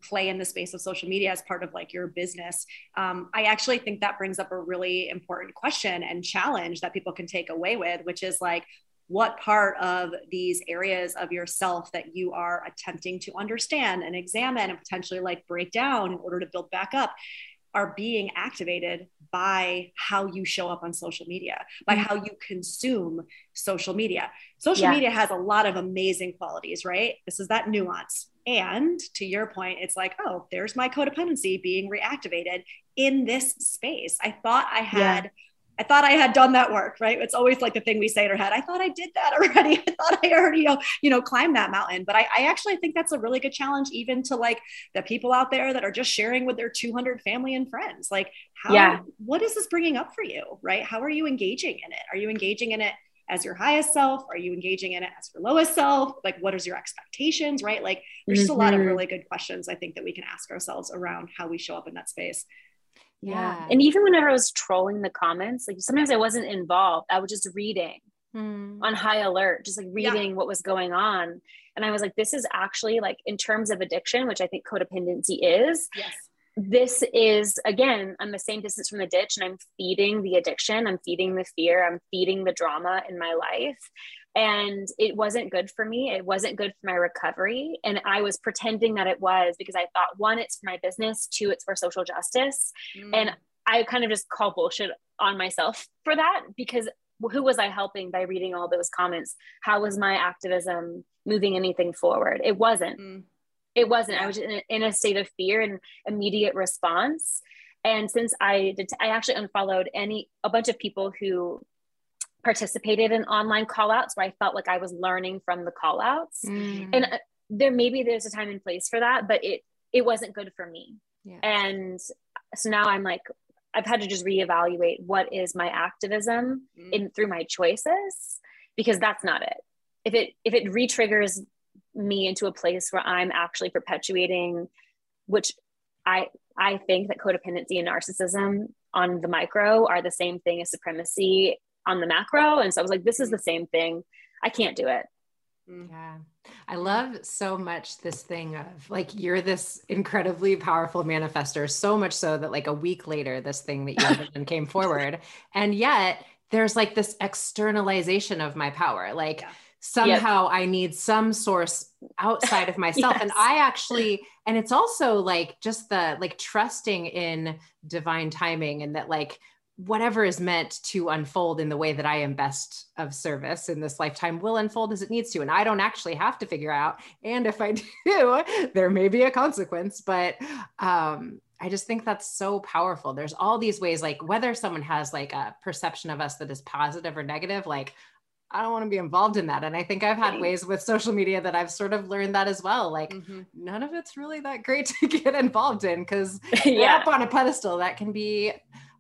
play in the space of social media as part of like your business um, i actually think that brings up a really important question and challenge that people can take away with which is like what part of these areas of yourself that you are attempting to understand and examine and potentially like break down in order to build back up are being activated by how you show up on social media, by how you consume social media. Social yeah. media has a lot of amazing qualities, right? This is that nuance. And to your point, it's like, oh, there's my codependency being reactivated in this space. I thought I had. Yeah. I thought I had done that work, right? It's always like the thing we say in our head. I thought I did that (laughs) already. I thought I already, you know, climbed that mountain. But I, I actually think that's a really good challenge, even to like the people out there that are just sharing with their 200 family and friends. Like, how, yeah. what is this bringing up for you, right? How are you engaging in it? Are you engaging in it as your highest self? Are you engaging in it as your lowest self? Like, what is your expectations, right? Like, there's just mm-hmm. a lot of mm-hmm. really good questions I think that we can ask ourselves around how we show up in that space. Yeah. And even whenever I was trolling the comments, like sometimes I wasn't involved, I was just reading mm. on high alert, just like reading yeah. what was going on. And I was like, this is actually like, in terms of addiction, which I think codependency is, yes this is again i'm the same distance from the ditch and i'm feeding the addiction. I'm feeding the fear. I'm feeding the drama in my life. And it wasn't good for me. It wasn't good for my recovery. And i was pretending that it was because i thought one it's for my business. Two it's for social justice. Mm. and i kind of just call bullshit on myself for that because who was i helping by reading all those comments? How was my activism moving anything forward? It wasn't. Mm it wasn't i was in a, in a state of fear and immediate response and since i did i actually unfollowed any a bunch of people who participated in online callouts where i felt like i was learning from the callouts mm. and uh, there maybe there's a time and place for that but it it wasn't good for me yeah. and so now i'm like i've had to just reevaluate what is my activism mm. in through my choices because that's not it if it if it re-triggers me into a place where I'm actually perpetuating, which I I think that codependency and narcissism on the micro are the same thing as supremacy on the macro. And so I was like, this is the same thing. I can't do it. Mm. Yeah. I love so much this thing of like you're this incredibly powerful manifester, so much so that like a week later, this thing that you vision (laughs) came forward. And yet there's like this externalization of my power. Like yeah somehow yep. I need some source outside of (laughs) myself. yes. And I actually, and it's also like just the like trusting in divine timing and that like whatever is meant to unfold in the way that I am best of service in this lifetime will unfold as it needs to. And I don't actually have to figure out. And if I (laughs) do, there may be a consequence. But um, I just think that's so powerful. There's all these ways, like whether someone has like a perception of us that is positive or negative, like I don't want to be involved in that. And I think I've had ways with social media that I've sort of learned that as well. Like mm-hmm. none of it's really that great (laughs) to get involved in because (laughs) yeah. up on a pedestal that can be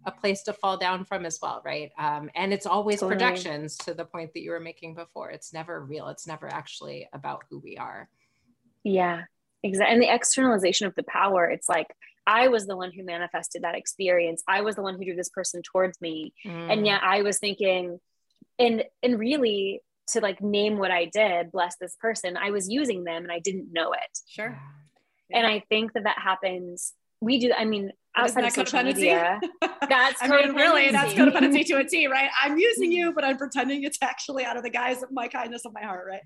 a place to fall down from as well, right? Um, and it's always totally. projections to the point that you were making before. It's never real. It's never actually about who we are. Yeah, exactly. And the externalization of the power, it's like I was the one who manifested that experience. I was the one who drew this person towards me. Mm. And yet I was thinking, and and really to like name what I did, bless this person, I was using them and I didn't know it. Sure. Yeah. And I think that that happens. We do. I mean, outside of social media, (laughs) that's I mean, really that's codependency to a T, right? I'm using you, but I'm pretending it's actually out of the guise of my kindness of my heart, right?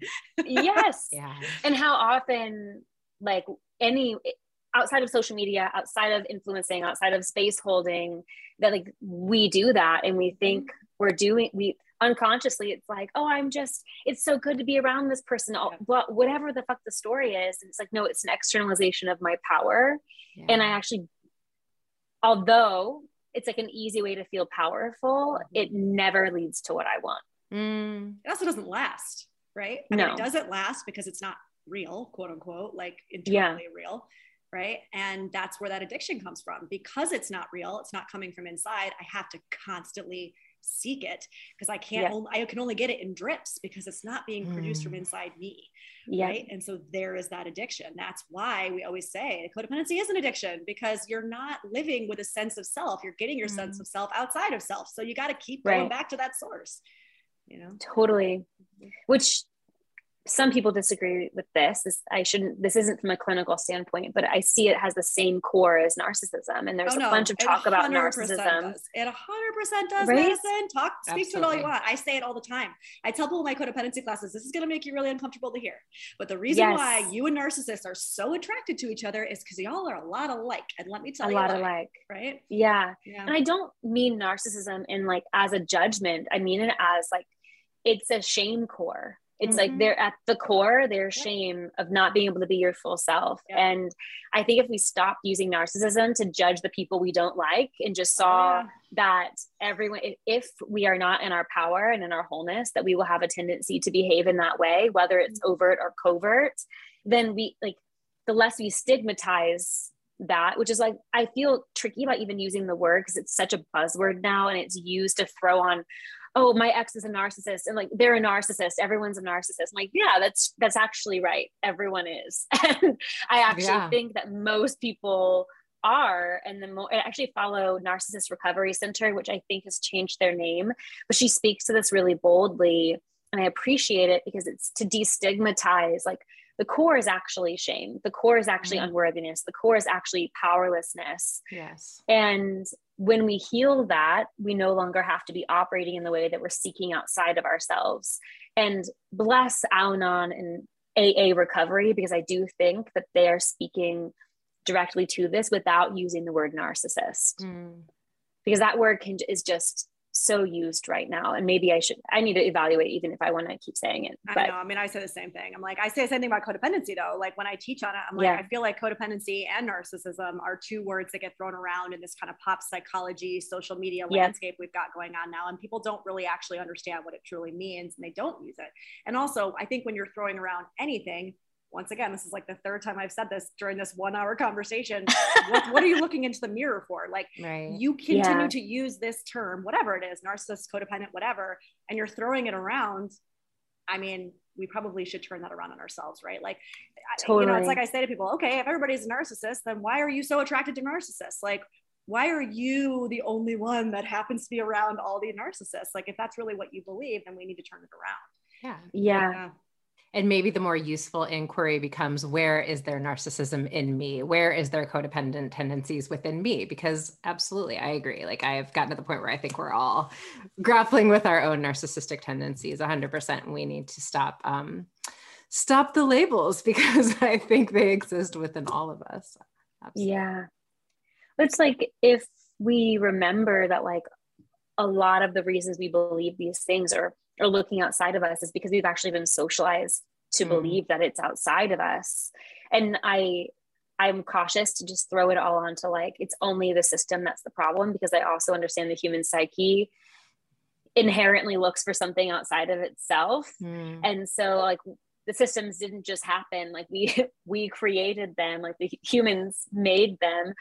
yes. (laughs) Yeah. And how often, like any outside of social media, outside of influencing, outside of space holding, that like we do that and we think mm-hmm. we're doing we unconsciously it's like oh i'm just it's so good to be around this person oh, but whatever the fuck the story is and it's like no it's an externalization of my power yeah. and i actually although it's like an easy way to feel powerful mm-hmm. it never leads to what i want mm. it also doesn't last right I no mean, it doesn't last because it's not real quote unquote like internally yeah. real right and that's where that addiction comes from because it's not real it's not coming from inside i have to constantly seek it because I can't, yeah. only, I can only get it in drips because it's not being produced mm. from inside me. Yeah. Right. And so there is that addiction. That's why we always say codependency is an addiction because you're not living with a sense of self. You're getting your mm. sense of self outside of self. So you got to keep right. going back to that source, you know? Totally. Which some people disagree with this. this. I shouldn't. This isn't from a clinical standpoint, but I see it has the same core as narcissism, and there's oh, a no, bunch of talk about narcissism. Does. It 100% does. Right? Madison, talk, speak Absolutely. to it all you want. I say it all the time. I tell people in my codependency classes, this is going to make you really uncomfortable to hear, but the reason yes. why you and narcissists are so attracted to each other is because y'all are a lot alike. And let me tell a you, a lot alike, right? Yeah. yeah. And I don't mean narcissism in like as a judgment. I mean it as like it's a shame core it's mm-hmm. like they're at the core their shame of not being able to be your full self yeah. and i think if we stop using narcissism to judge the people we don't like and just saw oh, yeah. that everyone if we are not in our power and in our wholeness that we will have a tendency to behave in that way whether it's mm-hmm. overt or covert then we like the less we stigmatize that which is like i feel tricky about even using the word because it's such a buzzword now and it's used to throw on oh my ex is a narcissist and like they're a narcissist everyone's a narcissist. I'm like yeah that's that's actually right. Everyone is. (laughs) And i actually yeah. think that most people are and the more I actually follow narcissist recovery center which i think has changed their name but she speaks to this really boldly and i appreciate it because it's to destigmatize like the core is actually shame. The core is actually mm-hmm. unworthiness. The core is actually powerlessness. Yes. And when we heal that, we no longer have to be operating in the way that we're seeking outside of ourselves. And bless Al Anon and AA recovery, because I do think that they are speaking directly to this without using the word narcissist. Mm. Because that word can, is just so used right now. And maybe I should, I need to evaluate even if I want to keep saying it. But, I know. I mean, I say the same thing. I'm like, I say the same thing about codependency though. Like when I teach on it, I'm like, yeah. I feel like codependency and narcissism are two words that get thrown around in this kind of pop psychology, social media landscape we've got going on now. And people don't really actually understand what it truly means and they don't use it. And also, I think when you're throwing around anything, once again, this is like the third time I've said this during this one hour conversation. (laughs) what, what, are you looking into the mirror for? Like right. you continue yeah. to use this term, whatever it is, narcissist, codependent, whatever, and you're throwing it around. I mean, we probably should turn that around on ourselves, right? Like, totally. you know, it's like I say to people, okay, if everybody's a narcissist, then why are you so attracted to narcissists? Like, why are you the only one that happens to be around all the narcissists? Like, if that's really what you believe, then we need to turn it around. Yeah. Yeah. yeah and maybe the more useful inquiry becomes where is there narcissism in me? Where is there codependent tendencies within me? Because absolutely i agree. Like i've gotten to the point where i think we're all grappling with our own narcissistic tendencies 100% and we need to stop um, stop the labels (laughs) because i think they exist within all of us. Absolutely. yeah. It's like if we remember that like a lot of the reasons we believe these things are or looking outside of us is because we've actually been socialized to mm. believe that it's outside of us. And i i'm cautious to just throw it all onto like it's only the system that's the problem because i also understand the human psyche inherently looks for something outside of itself. Mm. and so like the systems didn't just happen. Like we (laughs) we created them. Like the humans made them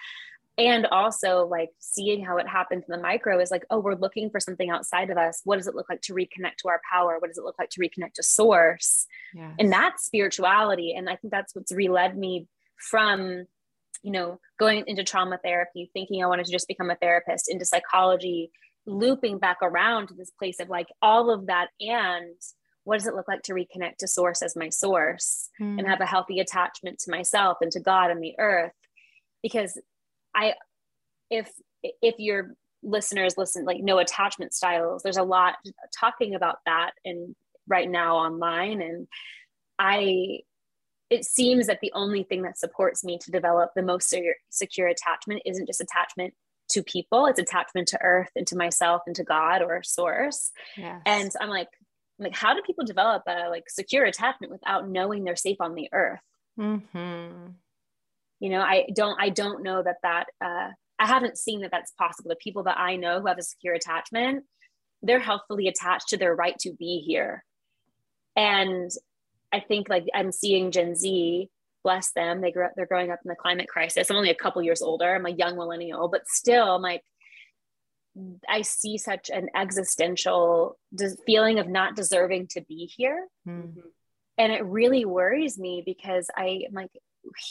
and also like seeing how it happens in the micro is like oh we're looking for something outside of us. What does it look like to reconnect to our power? What does it look like to reconnect to source? Yes. and that's spirituality. And i think that's what's reled me from you know going into trauma therapy thinking i wanted to just become a therapist into psychology looping back around to this place of like all of that and what does it look like to reconnect to source as my source mm. and have a healthy attachment to myself and to god and the earth? Because i if if your listeners listen like no attachment styles there's a lot talking about that and right now online and i it seems that the only thing that supports me to develop the most secure, secure attachment isn't just attachment to people it's attachment to earth and to myself and to god or source yes. and i'm like I'm like how do people develop a like secure attachment without knowing they're safe on the earth mm-hmm. You know i don't i don't know that that uh, i haven't seen that that's possible. The people that i know who have a secure attachment they're healthfully attached to their right to be here. And i think like i'm seeing gen z bless them they grew up they're growing up in the climate crisis. I'm only a couple years older. I'm a young millennial but still i'm like i see such an existential feeling of not deserving to be here. Mm-hmm. and it really worries me because i am like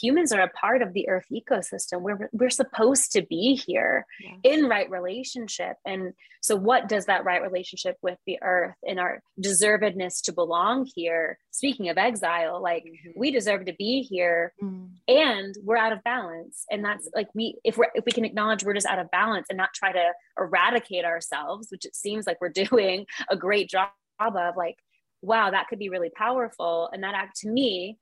humans are a part of the earth ecosystem we're, we're supposed to be here yes. in right relationship and so what does that right relationship with the earth and our deservedness to belong here speaking of exile like mm-hmm. we deserve to be here mm-hmm. and we're out of balance and that's like we if we're if we can acknowledge we're just out of balance and not try to eradicate ourselves which it seems like we're (laughs) doing a great job of like wow that could be really powerful and that act to me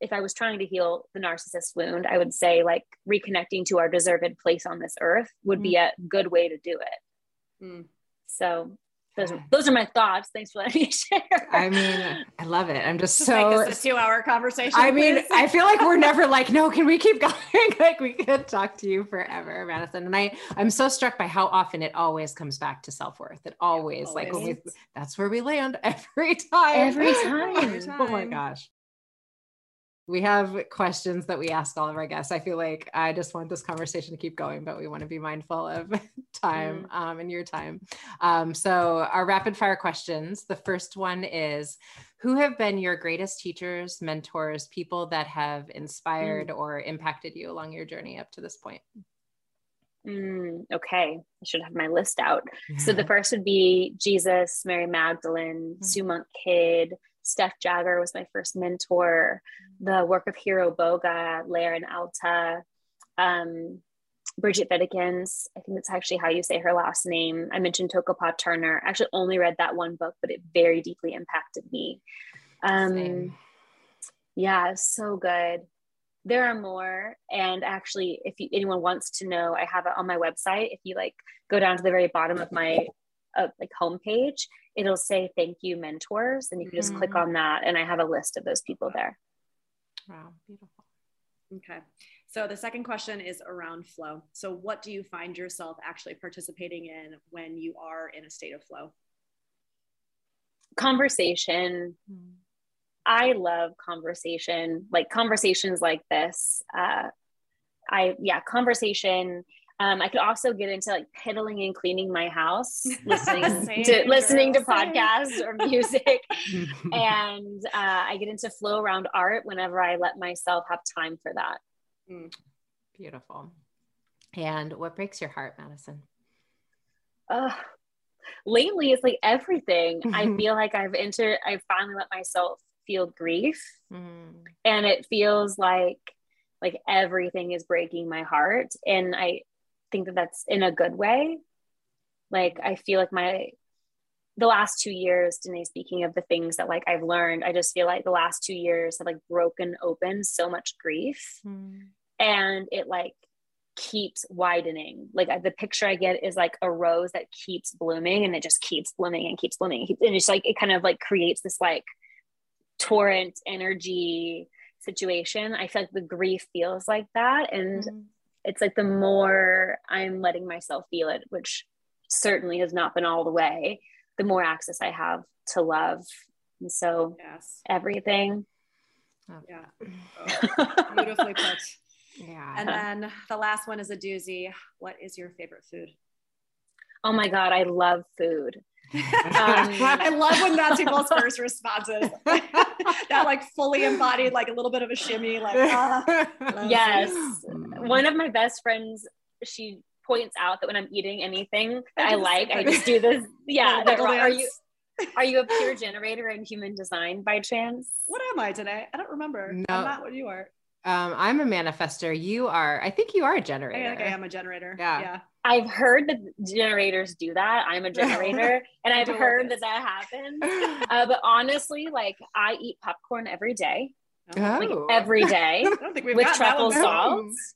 if I was trying to heal the narcissist wound, I would say like reconnecting to our deserved place on this earth would mm. be a good way to do it. Mm. So those are, those are my thoughts. Thanks for letting me (laughs) share. I mean, I love it. I'm just, just so a two hour conversation. I mean, I feel like we're never (laughs) like, no, can we keep (laughs) going? like we could talk to you forever, Madison. And I, I'm so struck by how often it always comes back to self-worth. It always, yeah, always. like when we, that's where we land every time. Every time. every time. Oh my gosh we have questions that we ask all of our guests. I feel like I just want this conversation to keep going, but we want to be mindful of (laughs) time mm. um, and your time. Um, so, our rapid fire questions the first one is Who have been your greatest teachers, mentors, people that have inspired mm. or impacted you along your journey up to this point? Mm, okay, I should have my list out. So, the first would be Jesus, Mary Magdalene, mm. Sue Monk Kidd. Steph Jagger was my first mentor. The work of Hiro Boga, Laren Alta, um, Bridget Vitekins. I think that's actually how you say her last name. I mentioned Toko-pa Turner. I actually only read that one book, but it very deeply impacted me. Um, yeah, so good. There are more, and actually, if you, anyone wants to know, I have it on my website. If you like, go down to the very bottom of my uh, like homepage it'll say thank you mentors and you can just mm-hmm. click on that and i have a list of those people there. Wow beautiful. Okay. So the second question is around flow. So what do you find yourself actually participating in when you are in a state of flow? Conversation. Mm-hmm. i love conversation like conversations like this. Uh, i yeah conversation um, I could also get into like piddling and cleaning my house, (laughs) listening to listening to podcasts or music, (laughs) and uh, I get into flow around art whenever I let myself have time for that. Mm. Beautiful. And what breaks your heart, Madison? Uh, lately, it's like everything. I (laughs) feel like I've entered. I finally let myself feel grief, mm. and it feels like like everything is breaking my heart and i think that that's in a good way. Like I feel like my the last two years, Danae, speaking of the things that like I've learned, I just feel like the last two years have like broken open so much grief. Mm. And it like keeps widening. Like the picture I get is like a rose that keeps blooming and it just keeps blooming and keeps blooming. And it's like it kind of like creates this like torrent energy situation. I feel like the grief feels like that. And mm it's like the more I'm letting myself feel it, which certainly has not been all the way, the more access I have to love. And so yes. everything. Yeah. (laughs) Oh, beautifully put. Yeah. And then the last one is a doozy. What is your favorite food? Oh my God, I love food. (laughs) (laughs) Um, I love when that's people's first responses. (laughs) that like fully embodied like a little bit of a shimmy, like uh, (laughs) yes. One of my best friends, she points out that when I'm eating anything that I, like, I just do this. (laughs) Yeah. Little That, are you are you a pure generator in human design by chance? What am I today? I don't remember. No. I'm not what you are. Um, I'm a manifester. You are, I think you are a generator. think I am a generator. Yeah. Yeah. I've heard that generators do that. I'm a generator, (laughs) and I've heard work that that happens. (laughs) Uh, but honestly, like I eat popcorn every day, like Oh. every day (laughs) I don't think we've with truffle one salts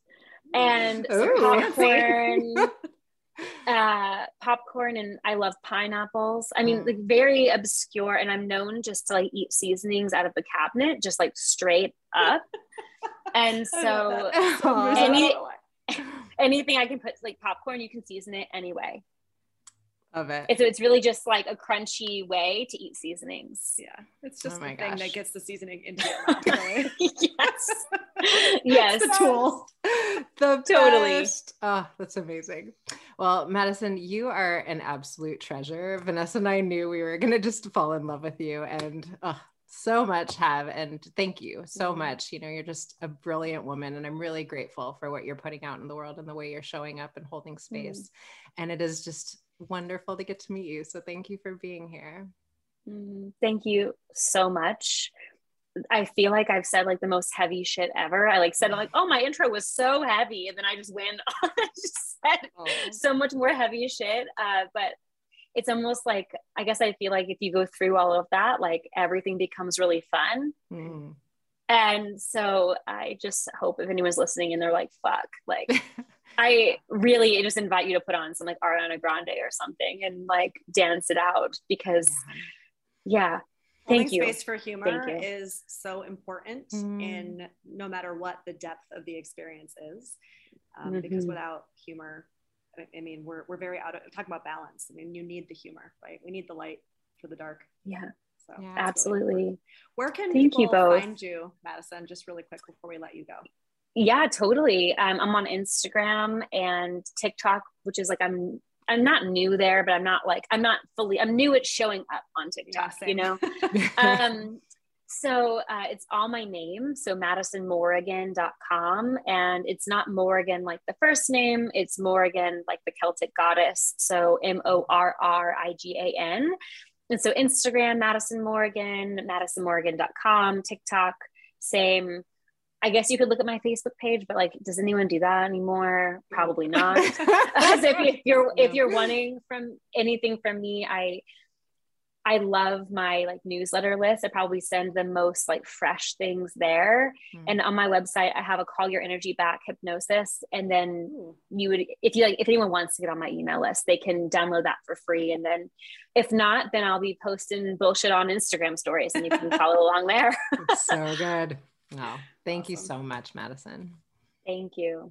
and popcorn. uh popcorn and i love pineapples i mean Mm. like very obscure and i'm known just to like eat seasonings out of the cabinet just like straight up and so that. So Aw. versatile. Any- anything i can put like popcorn you can season it anyway Love it. And so it's really just like a crunchy way to eat seasonings Yeah, it's just Oh the my thing that gets the seasoning into your (laughs) mouth. Really. (laughs) yes (laughs) yes the tool. the Totally. best. Oh, that's amazing. Well, Madison, you are an absolute treasure. Vanessa and I knew we were going to just fall in love with you and oh, so much have. And thank you so Mhm. much. You know, you're just a brilliant woman. And I'm really grateful for what you're putting out in the world and the way you're showing up and holding space. And it is just wonderful to get to meet you. So thank you for being here. Mm, Thank you so much. I feel like I've said like the most heavy shit ever. I like said, like, oh, my intro was so heavy. And then I just went (laughs) on and just said Oh. so much more heavy shit. Uh, but it's almost like, I guess I feel like if you go through all of that, like everything becomes really fun. Mm. And so I just hope if anyone's listening and they're like, fuck, like (laughs) I really just invite you to put on some like Ariana Grande or something and like dance it out because yeah. Holding Thank you. space for humor Thank you. is so important Mm. in no matter what the depth of the experience is, um, because Mhm. without humor, I, I mean, we're we're very out of talking about balance. I mean, you need the humor, right? We need the light for the dark. Yeah, So Yeah. it's really absolutely. Where can Thank you people both. find you, Madison? Just really quick before we let you go. Yeah, totally. Um, I'm on Instagram and TikTok, which is like I'm I'm not new there, but I'm not like I'm not fully I'm new at showing up on TikTok, you know. (laughs) um so uh, it's all my name. So madisonmorrigan.com and it's not morrigan like the first name. It's morrigan like the celtic goddess. So m-o-r-r-i-g-a-n and so instagram madison morrigan madisonmorrigan.com tiktok same. I guess you could look at my facebook page but like does anyone do that anymore? Probably not. So if, you, if you're if you're wanting from anything from me i I love my like newsletter list. I probably send the most like fresh things there. Hmm. And on my website, I have a call your energy back hypnosis. And then you would, if you like, if anyone wants to get on my email list, they can download that for free. And then if not, then I'll be posting bullshit on Instagram stories and you can follow (laughs) along there. So (laughs) good. No, thank you so much, Madison. Thank you.